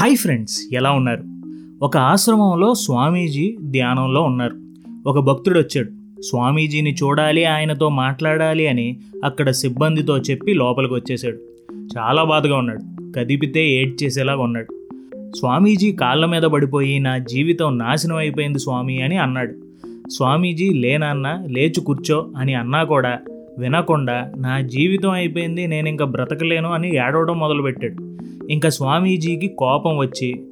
Hi friends ఎలా ఉన్నారు? ఒక ఆశ్రమంలో స్వామీజీ ధ్యానంలో ఉన్నారు. ఒక భక్తుడు వచ్చాడు. స్వామీజీని చూడాలి ఆయనతో మాట్లాడాలి అని అక్కడ సిబ్బందితో చెప్పి లోపలికి వచ్చేసాడు చాలా బాధగా ఉన్నాడు. కదిపితే ఏడ్చేసేలాగా ఉన్నాడు. స్వామీజీ కాళ్ళ మీద పడిపోయి నా జీవితం నాశనం అయిపోయింది స్వామి అని అన్నాడు. స్వామీజీ లేనాన్న లేచి కూర్చో అని అన్నా కూడా వినకుండా నా జీవితం అయిపోయింది నేను ఇంకా బ్రతకలేను అని ఏడవడం మొదలుపెట్టాడు. ఇంకా స్వామీజీకి కోపం వచ్చి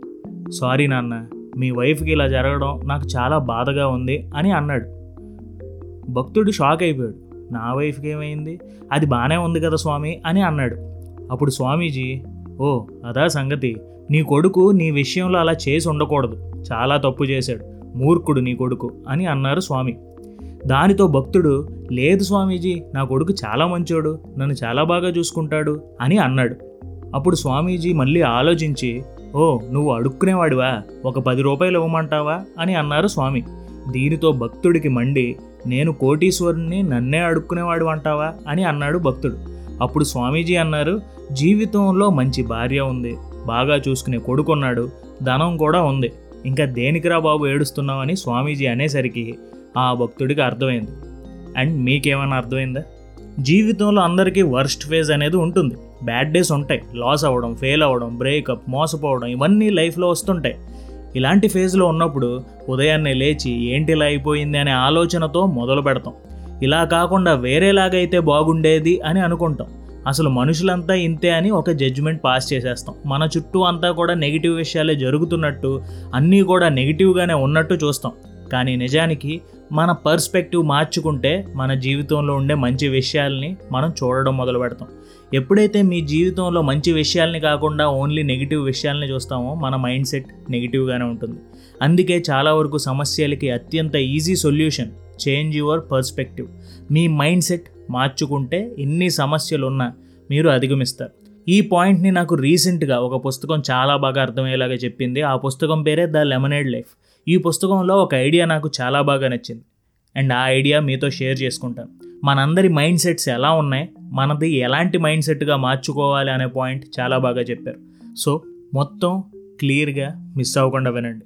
సారీ నాన్న మీ వైఫ్కి ఇలా జరగడం నాకు చాలా బాధగా ఉంది అని అన్నాడు. భక్తుడు షాక్ అయిపోయాడు. నా వైఫ్కి ఏమైంది? అది బాగానే ఉంది కదా స్వామి అని అన్నాడు. అప్పుడు స్వామీజీ ఓ అదా సంగతి. నీ కొడుకు నీ విషయంలో అలా చేసి ఉండకూడదు. చాలా తప్పు చేశాడు. మూర్ఖుడు నీ కొడుకు అని అన్నారు స్వామి. దానితో భక్తుడు లేదు స్వామీజీ నా కొడుకు చాలా మంచోడు. నన్ను చాలా బాగా చూసుకుంటాడు అని అన్నాడు. అప్పుడు స్వామీజీ మళ్ళీ ఆలోచించి ఓ నువ్వు అడుక్కునేవాడివా? ఒక పది రూపాయలు ఇవ్వమంటావా? అని అన్నారు స్వామి. దీనితో భక్తుడికి మండి నేను కోటీశ్వరుణ్ణి నన్నే అడుక్కునేవాడు అంటావా? అని అన్నాడు భక్తుడు. అప్పుడు స్వామీజీ అన్నారు జీవితంలో మంచి భార్య ఉంది. బాగా చూసుకునే కొడుకున్నాడు. ధనం కూడా ఉంది. ఇంకా దేనికిరా బాబు ఏడుస్తున్నావని స్వామీజీ అనేసరికి ఆ భక్తుడికి అర్థమైంది. అండ్ మీకేమైనా అర్థమైందా? జీవితంలో అందరికీ వర్స్ట్ ఫేజ్ అనేది ఉంటుంది. బ్యాడ్ డేస్ ఉంటాయి. లాస్ అవ్వడం ఫెయిల్ అవ్వడం బ్రేకప్ మోసపోవడం ఇవన్నీ లైఫ్లో వస్తుంటాయి. ఇలాంటి ఫేజ్లో ఉన్నప్పుడు ఉదయాన్నే లేచి ఏంటి ఇలా అయిపోయింది? అనే ఆలోచనతో మొదలు పెడతాం. ఇలా కాకుండా వేరేలాగైతే బాగుండేది అని అనుకుంటాం. అసలు మనుషులంతా ఇంతే అని ఒక జడ్జిమెంట్ పాస్ చేసేస్తాం. మన చుట్టూ అంతా కూడా నెగిటివ్ విషయాలే జరుగుతున్నట్టు అన్నీ కూడా నెగిటివ్గానే ఉన్నట్టు చూస్తాం. కానీ నిజానికి మన పర్స్పెక్టివ్ మార్చుకుంటే మన జీవితంలో ఉండే మంచి విషయాల్ని మనం చూడడం మొదలు పెడతాం ఎప్పుడైతే మీ జీవితంలో మంచి విషయాల్ని కాకుండా ఓన్లీ నెగిటివ్ విషయాల్ని చూస్తామో మన మైండ్ సెట్ నెగిటివ్గానే ఉంటుంది. అందుకే చాలా వరకు సమస్యలకి అత్యంత easy solution change your perspective. Me mind set మార్చుకుంటే ఎన్ని సమస్యలు ఉన్నా మీరు అధిగమిస్తారు. ఈ పాయింట్ని నాకు రీసెంట్గా ఒక పుస్తకం చాలా బాగా అర్థమయ్యేలాగా చెప్పింది. ఆ పుస్తకం పేరే ద లెమనేడ్ లైఫ్. ఈ పుస్తకంలో ఒక ఐడియా నాకు చాలా బాగా నచ్చింది. అండ్ ఆ ఐడియా మీతో షేర్ చేసుకుంటాను. మనందరి మైండ్ సెట్స్ ఎలా ఉన్నాయి? మనది ఎలాంటి మైండ్ సెట్గా మార్చుకోవాలి అనే పాయింట్ చాలా బాగా చెప్పారు. సో మొత్తం క్లియర్గా మిస్ అవ్వకుండా వినండి.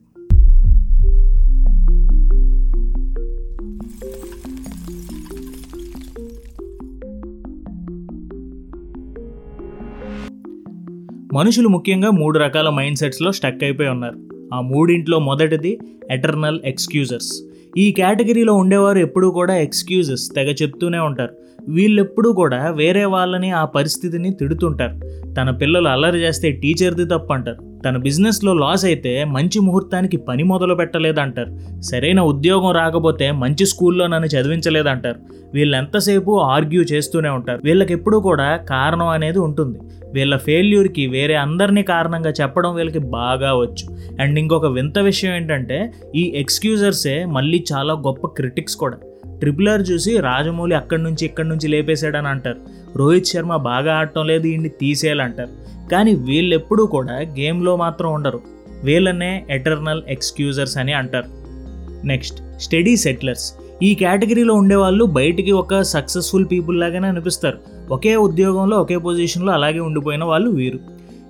మనుషులు ముఖ్యంగా మూడు రకాల మైండ్ సెట్స్లో స్టక్ అయిపోయి ఉన్నారు. ఆ మూడింట్లో మొదటిది ఎటర్నల్ ఎక్స్క్యూజర్స్. ఈ కేటగిరీలో ఉండేవారు ఎప్పుడూ కూడా ఎక్స్క్యూజెస్ తెగ చెప్తూనే ఉంటారు. వీళ్ళెప్పుడూ కూడా వేరే వాళ్ళని ఆ పరిస్థితిని తిడుతుంటారు. తన పిల్లలు అల్లరి చేస్తే టీచర్ది తప్పు అంటారు తన బిజినెస్లో లాస్ అయితే మంచి ముహూర్తానికి పని మొదలు పెట్టలేదంటారు. సరైన ఉద్యోగం రాకపోతే మంచి స్కూల్లో నన్ను చదివించలేదంటారు. వీళ్ళెంతసేపు ఆర్గ్యూ చేస్తూనే ఉంటారు. వీళ్ళకి ఎప్పుడూ కూడా కారణం అనేది ఉంటుంది. వీళ్ళ ఫెయిల్యూర్కి వేరే అందరినీ కారణంగా చెప్పడం వీళ్ళకి బాగా వచ్చు. అండ్ ఇంకొక వింత విషయం ఏంటంటే ఈ ఎక్స్క్యూజర్సే మళ్ళీ చాలా గొప్ప క్రిటిక్స్ కూడా. ట్రిపుల్ ఆర్ చూసి రాజమౌళి అక్కడి నుంచి ఇక్కడి నుంచి లేపేశాడని అంటారు. రోహిత్ శర్మ బాగా ఆడటం లేదు ఈయన్ని తీసేయాలంటారు. కానీ వీళ్ళెప్పుడూ కూడా గేమ్లో మాత్రం ఉండరు. వీళ్ళనే ఎటర్నల్ ఎక్స్క్యూజర్స్ అని అంటారు. నెక్స్ట్ స్టడీ సెటిలర్స్ ఈ కేటగిరీలో ఉండేవాళ్ళు బయటికి ఒక సక్సెస్ఫుల్ పీపుల్ లాగానే అనిపిస్తారు. ఒకే ఉద్యోగంలో ఒకే పొజిషన్లో అలాగే ఉండిపోయిన వాళ్ళు వీరు.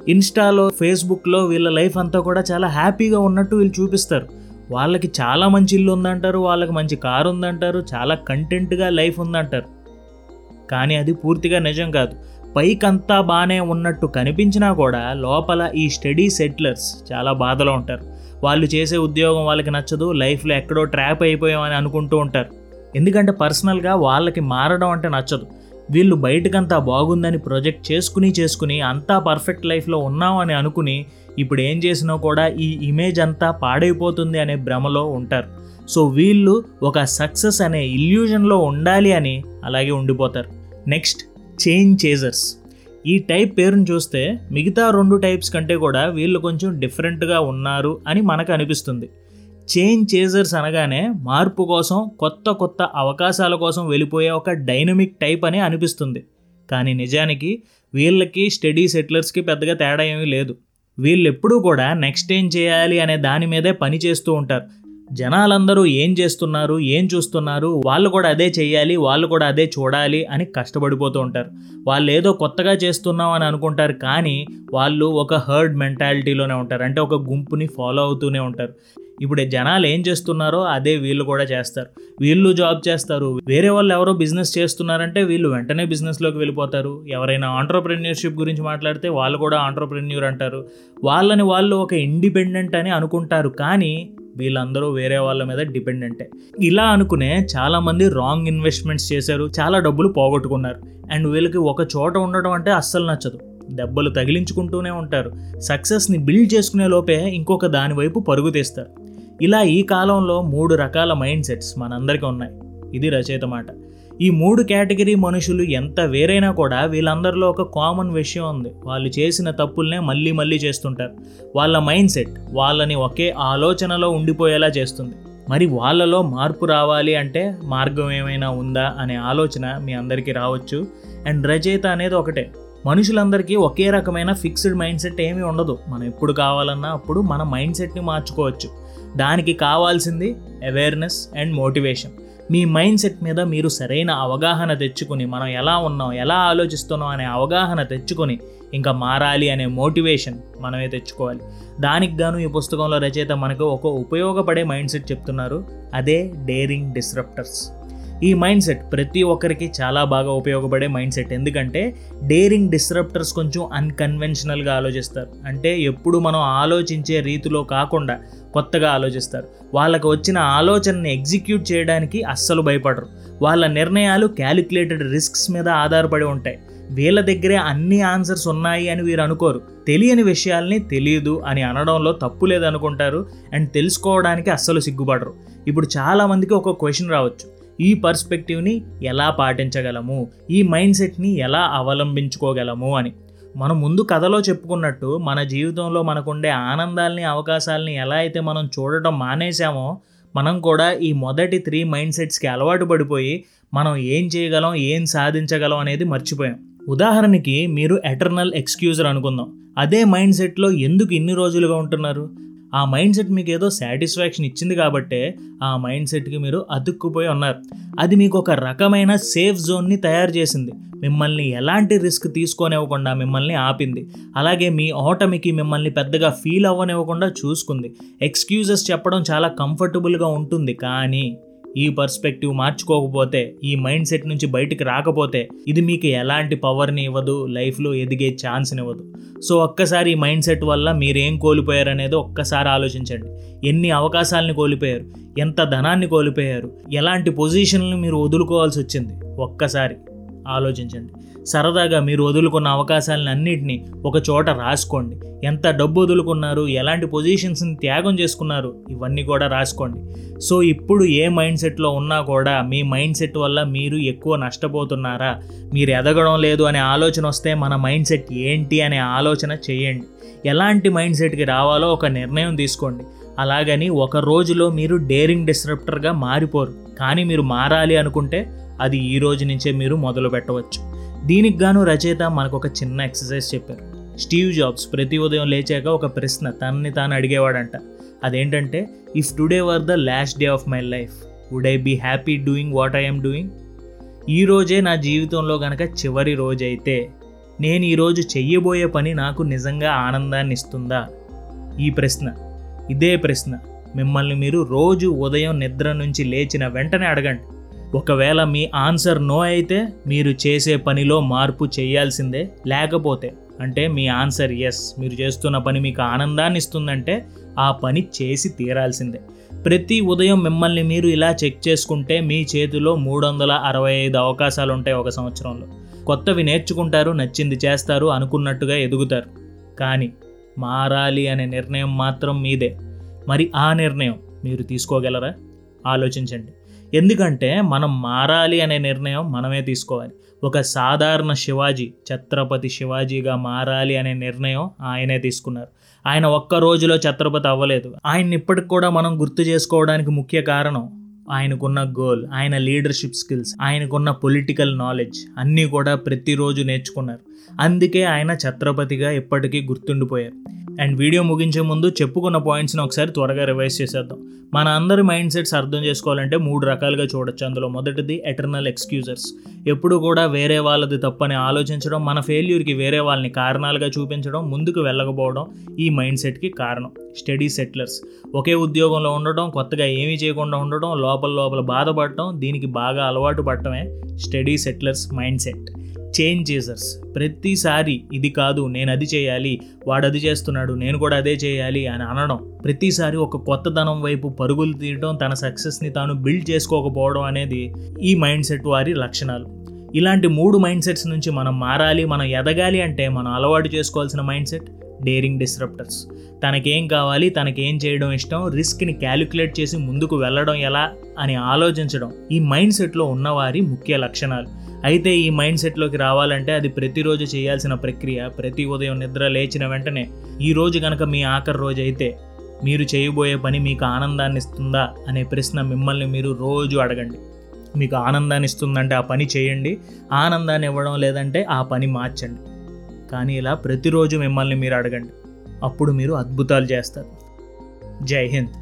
ఇన్స్టాలో ఫేస్బుక్లో వీళ్ళ లైఫ్ అంతా కూడా చాలా హ్యాపీగా ఉన్నట్టు వీళ్ళు చూపిస్తారు. వాళ్ళకి చాలా మంచి ఇల్లు ఉందంటారు వాళ్ళకి మంచి కారు ఉందంటారు చాలా కంటెంట్గా లైఫ్ ఉందంటారు. కానీ అది పూర్తిగా నిజం కాదు. పైకంతా బాగానే ఉన్నట్టు కనిపించినా కూడా లోపల ఈ స్టడీ సెటిలర్స్ చాలా బాధలో ఉంటారు. వాళ్ళు చేసే ఉద్యోగం వాళ్ళకి నచ్చదు లైఫ్లో ఎక్కడో ట్రాప్ అయిపోయామని అనుకుంటూ ఉంటారు. ఎందుకంటే పర్సనల్గా వాళ్ళకి మారడం అంటే నచ్చదు. వీళ్ళు బయటకంతా బాగుందని ప్రొజెక్ట్ చేసుకుని చేసుకుని అంతా పర్ఫెక్ట్ లైఫ్లో ఉన్నామని అనుకుని ఇప్పుడు ఏం చేసినా కూడా ఈ ఇమేజ్ అంతా పాడైపోతుంది అనే భ్రమలో ఉంటారు. సో వీళ్ళు ఒక సక్సెస్ అనే ఇల్యూజన్లో ఉండాలి అని అలాగే ఉండిపోతారు. నెక్స్ట్ చేంజ్ చేజర్స్ ఈ టైప్ పేరును చూస్తే మిగతా రెండు టైప్స్ కంటే కూడా వీళ్ళు కొంచెం డిఫరెంట్గా ఉన్నారు అని మనకు అనిపిస్తుంది. చేంజ్ చేజర్స్ అనగానే మార్పు కోసం కొత్త కొత్త అవకాశాల కోసం వెళ్ళిపోయే ఒక డైనమిక్ టైప్ అని అనిపిస్తుంది. కానీ నిజానికి వీళ్ళకి స్టడీ సెటిలర్స్కి పెద్దగా తేడా ఏమీ లేదు. వీళ్ళు ఎప్పుడూ కూడా నెక్స్ట్ ఏం చేయాలి అనే దాని మీదే పని చేస్తూ ఉంటారు. జనాలందరూ ఏం చేస్తున్నారు ఏం చూస్తున్నారు వాళ్ళు కూడా అదే చేయాలి వాళ్ళు కూడా అదే చూడాలి అని కష్టపడిపోతూ ఉంటారు. వాళ్ళు ఏదో కొత్తగా చేస్తున్నాం అని అనుకుంటారు కానీ వాళ్ళు ఒక హర్డ్ మెంటాలిటీలోనే ఉంటారు. అంటే ఒక గుంపుని ఫాలో అవుతూనే ఉంటారు. ఇప్పుడు జనాలు ఏం చేస్తున్నారో అదే వీళ్ళు కూడా చేస్తారు. వీళ్ళు జాబ్ చేస్తారు. వేరే వాళ్ళు ఎవరో బిజినెస్ చేస్తున్నారంటే వీళ్ళు వెంటనే బిజినెస్లోకి వెళ్ళిపోతారు. ఎవరైనా ఆంటర్ప్రెన్యూర్షిప్ గురించి మాట్లాడితే వాళ్ళు కూడా ఆంటర్ప్రెన్యూర్ అంటారు. వాళ్ళని వాళ్ళు ఒక ఇండిపెండెంట్ అని అనుకుంటారు. కానీ వీళ్ళందరూ వేరే వాళ్ళ మీద డిపెండెంటే. ఇలా అనుకునే చాలామంది రాంగ్ ఇన్వెస్ట్మెంట్స్ చేశారు. చాలా డబ్బులు పోగొట్టుకున్నారు. అండ్ వీళ్ళకి ఒక చోట ఉండడం అంటే అస్సలు నచ్చదు. దెబ్బలు తగిలించుకుంటూనే ఉంటారు. సక్సెస్ని బిల్డ్ చేసుకునే లోపే ఇంకొక దాని వైపు పరుగు తీస్తారు. ఇలా ఈ కాలంలో మూడు రకాల మైండ్ సెట్స్ మనందరికీ ఉన్నాయి. ఇది రచయిత మాట. ఈ మూడు కేటగిరీ మనుషులు ఎంత వేరైనా కూడా వీళ్ళందరిలో ఒక కామన్ విషయం ఉంది. వాళ్ళు చేసిన తప్పుల్నే మళ్ళీ మళ్ళీ చేస్తుంటారు. వాళ్ళ మైండ్ సెట్ వాళ్ళని ఒకే ఆలోచనలో ఉండిపోయేలా చేస్తుంది. మరి వాళ్ళలో మార్పు రావాలి అంటే మార్గం ఏమైనా ఉందా అనే ఆలోచన మీ అందరికీ రావచ్చు. అండ్ రచయిత అనేది ఒకటే. మనుషులందరికీ ఒకే రకమైన ఫిక్స్డ్ మైండ్ సెట్ ఏమీ ఉండదు. మనం ఎప్పుడు కావాలన్నా అప్పుడు మన మైండ్ సెట్ని మార్చుకోవచ్చు. దానికి కావాల్సింది అవేర్నెస్ అండ్ మోటివేషన్ మీ మైండ్ సెట్ మీద మీరు సరైన అవగాహన తెచ్చుకుని మనం ఎలా ఉన్నాం ఎలా ఆలోచిస్తున్నాం అనే అవగాహన తెచ్చుకొని ఇంకా మారాలి అనే మోటివేషన్ మనమే తెచ్చుకోవాలి. దానికి గాను ఈ పుస్తకంలో రచయిత మనకు ఒక ఉపయోగపడే మైండ్ సెట్ చెప్తున్నారు అదే డేరింగ్ డిస్రప్టర్స్ ఈ మైండ్ సెట్ ప్రతి ఒక్కరికి చాలా బాగా ఉపయోగపడే మైండ్ సెట్. ఎందుకంటే డేరింగ్ డిస్రప్టర్స్ కొంచెం అన్కన్వెన్షనల్గా ఆలోచిస్తారు. అంటే ఎప్పుడు మనం ఆలోచించే రీతిలో కాకుండా కొత్తగా ఆలోచిస్తారు. వాళ్ళకు వచ్చిన ఆలోచనని ఎగ్జిక్యూట్ చేయడానికి అస్సలు భయపడరు. వాళ్ళ నిర్ణయాలు క్యాలిక్యులేటెడ్ రిస్క్స్ మీద ఆధారపడి ఉంటాయి. వీళ్ళ దగ్గరే అన్ని ఆన్సర్స్ ఉన్నాయి అని వీరు అనుకోరు. తెలియని విషయాల్ని తెలియదు అని అనడంలో తప్పు లేదనుకుంటారు. అండ్ తెలుసుకోవడానికి అస్సలు సిగ్గుపడరు. ఇప్పుడు చాలామందికి ఒక క్వశ్చన్ రావచ్చు. ఈ పర్స్పెక్టివ్ని ఎలా పాటించగలము? ఈ మైండ్ సెట్ని ఎలా అవలంబించుకోగలము అని. మనం ముందు కథలో చెప్పుకున్నట్టు మన జీవితంలో మనకుండే ఆనందాల్ని అవకాశాలని ఎలా అయితే మనం చూడటం మానేశామో మనం కూడా ఈ మొదటి త్రీ మైండ్ సెట్స్కి అలవాటు పడిపోయి మనం ఏం చేయగలం ఏం సాధించగలం అనేది మర్చిపోయాం. ఉదాహరణకి మీరు ఎటర్నల్ ఎక్స్క్యూజర్ అనుకుందాం. అదే మైండ్ సెట్లో ఎందుకు ఇన్ని రోజులుగా ఉంటున్నారు? ఆ మైండ్ సెట్ మీకు ఏదో సాటిస్ఫాక్షన్ ఇచ్చింది కాబట్టే ఆ మైండ్ సెట్కి మీరు అతుక్కుపోయి ఉన్నారు. అది మీకు ఒక రకమైన సేఫ్ జోన్ని తయారు చేసింది. మిమ్మల్ని ఎలాంటి రిస్క్ తీసుకోనివ్వకుండా మిమ్మల్ని ఆపింది. అలాగే మీ ఓటమికి మిమ్మల్ని పెద్దగా ఫీల్ అవ్వనివ్వకుండా చూసుకుంది. ఎక్స్క్యూజెస్ చెప్పడం చాలా కంఫర్టబుల్గా ఉంటుంది కానీ ఈ పర్స్పెక్టివ్ మార్చుకోకపోతే ఈ మైండ్ సెట్ నుంచి బయటికి రాకపోతే ఇది మీకు ఎలాంటి పవర్ని ఇవ్వదు లైఫ్లో ఎదిగే ఛాన్స్ని ఇవ్వదు. సో ఒక్కసారి ఈ మైండ్ సెట్ వల్ల మీరేం కోల్పోయారు అనేది ఒక్కసారి ఆలోచించండి. ఎన్ని అవకాశాలని కోల్పోయారు ఎంత ధనాన్ని కోల్పోయారు ఎలాంటి పొజిషన్లు మీరు వదులుకోవాల్సి వచ్చింది ఒక్కసారి ఆలోచించండి. సరదాగా మీరు వదులుకున్న అవకాశాలను అన్నింటినీ ఒక చోట రాసుకోండి. ఎంత డబ్బు వదులుకున్నారు ఎలాంటి పొజిషన్స్ని త్యాగం చేసుకున్నారు ఇవన్నీ కూడా రాసుకోండి. సో ఇప్పుడు ఏ మైండ్ సెట్లో ఉన్నా కూడా మీ మైండ్ సెట్ వల్ల మీరు ఎక్కువ నష్టపోతున్నారా? మీరు ఎదగడం లేదు అనే ఆలోచన వస్తే మన మైండ్ సెట్ ఏంటి అనే ఆలోచన చేయండి. ఎలాంటి మైండ్ సెట్కి రావాలో ఒక నిర్ణయం తీసుకోండి. అలాగని ఒక రోజులో మీరు డేరింగ్ డిస్రప్టర్గా మారిపోరు. కానీ మీరు మారాలి అనుకుంటే అది ఈ రోజు నుంచే మీరు మొదలు పెట్టవచ్చు దీనికి గాను రచయిత మనకు ఒక చిన్న ఎక్సర్సైజ్ చెప్పారు. స్టీవ్ జాబ్స్ ప్రతి ఉదయం లేచాక ఒక ప్రశ్న తనని తాను అడిగేవాడంట. అదేంటంటే if today were the last day of my life would I be happy doing what I'm doing ఈ రోజే నా జీవితంలో గనక చివరి రోజైతే నేను ఈరోజు చెయ్యబోయే పని నాకు నిజంగా ఆనందాన్ని ఇస్తుందా? ఈ ప్రశ్న. ఇదే ప్రశ్న. మిమ్మల్ని మీరు రోజు ఉదయం నిద్ర నుంచి లేచిన వెంటనే అడగండి. ఒకవేళ మీ ఆన్సర్ నో అయితే మీరు చేసే పనిలో మార్పు చేయాల్సిందే లేకపోతే. అంటే మీ ఆన్సర్ ఎస్ మీరు చేస్తున్న పని మీకు ఆనందాన్ని ఇస్తుందంటే ఆ పని చేసి తీరాల్సిందే. ప్రతి ఉదయం మిమ్మల్ని మీరు ఇలా చెక్ చేసుకుంటే మీ చేతిలో మూడు వందల అరవై ఐదు అవకాశాలు ఉంటాయి ఒక సంవత్సరంలో. కొత్తవి నేర్చుకుంటారు నచ్చింది చేస్తారు అనుకున్నట్టుగా ఎదుగుతారు. కానీ మారాలి అనే నిర్ణయం మాత్రం మీదే. మరి ఆ నిర్ణయం మీరు తీసుకోగలరా? ఆలోచించండి. ఎందుకంటే మనం మారాలి అనే నిర్ణయం మనమే తీసుకోవాలి. ఒక సాధారణ శివాజీ ఛత్రపతి శివాజీగా మారాలి అనే నిర్ణయం ఆయనే తీసుకున్నారు. ఆయన ఒక్క రోజులో ఛత్రపతి అవ్వలేదు. ఆయన ఇప్పటికి కూడా మనం గుర్తు చేసుకోవడానికి ముఖ్య కారణం ఆయనకున్న గోల్ ఆయన లీడర్షిప్ స్కిల్స్ ఆయనకున్న పొలిటికల్ నాలెడ్జ్ అన్నీ కూడా ప్రతిరోజు నేర్చుకున్నారు. అందుకే ఆయన ఛత్రపతిగా ఇప్పటికీ గుర్తుండిపోయారు. అండ్ వీడియో ముగించే ముందు చెప్పుకున్న పాయింట్స్ని ఒకసారి త్వరగా రివైజ్ చేసేద్దాం. మన అందరి మైండ్ సెట్స్ అర్థం చేసుకోవాలంటే మూడు రకాలుగా చూడొచ్చు. అందులో మొదటిది ఎటర్నల్ ఎక్స్క్యూజర్స్ ఎప్పుడు కూడా వేరే వాళ్ళది తప్పని ఆలోచించడం మన ఫెయిల్యూర్కి వేరే వాళ్ళని కారణాలుగా చూపించడం ముందుకు వెళ్ళకపోవడం ఈ మైండ్ సెట్కి కారణం. స్టడీ సెట్లర్స్ ఒకే ఉద్యోగంలో ఉండటం కొత్తగా ఏమీ చేయకుండా ఉండటం లోపల లోపల బాధపడటం దీనికి బాగా అలవాటు పడటమే study settlers mind set change chasers ప్రతిసారి ఇది కాదు నేను అది చేయాలి వాడు అది చేస్తున్నాడు నేను కూడా అదే చేయాలి అని అనడం. ప్రతిసారి ఒక కొత్తదనం వైపు పరుగులు తీయడం తన సక్సెస్ని తాను బిల్డ్ చేసుకోకపోవడం అనేది ఈ మైండ్ సెట్ వారి లక్షణాలు. ఇలాంటి మూడు మైండ్ సెట్స్ నుంచి మనం మారాలి మనం ఎదగాలి అంటే మనం అలవాటు చేసుకోవాల్సిన మైండ్ సెట్ డేరింగ్ డిస్రప్టర్స్. తనకేం కావాలి తనకేం చేయడం ఇష్టం రిస్క్ని క్యాలిక్యులేట్ చేసి ముందుకు వెళ్ళడం ఎలా అని ఆలోచించడం ఈ మైండ్ సెట్లో ఉన్నవారి ముఖ్య లక్షణాలు. అయితే ఈ మైండ్ సెట్లోకి రావాలంటే అది ప్రతిరోజు చేయాల్సిన ప్రక్రియ. ప్రతి ఉదయం నిద్ర లేచిన వెంటనే ఈ రోజు కనుక మీ ఆఖరి రోజు అయితే మీరు చేయబోయే పని మీకు ఆనందాన్ని ఇస్తుందా అనే ప్రశ్న మిమ్మల్ని మీరు రోజు అడగండి. మీకు ఆనందాన్ని ఇస్తుందంటే ఆ పని చేయండి. ఆనందాన్ని ఇవ్వడం లేదంటే ఆ పని మార్చండి. కానీ ఇలా ప్రతిరోజు మిమ్మల్ని మీరు అడగండి. అప్పుడు మీరు అద్భుతాలు చేస్తారు. జై హింద్.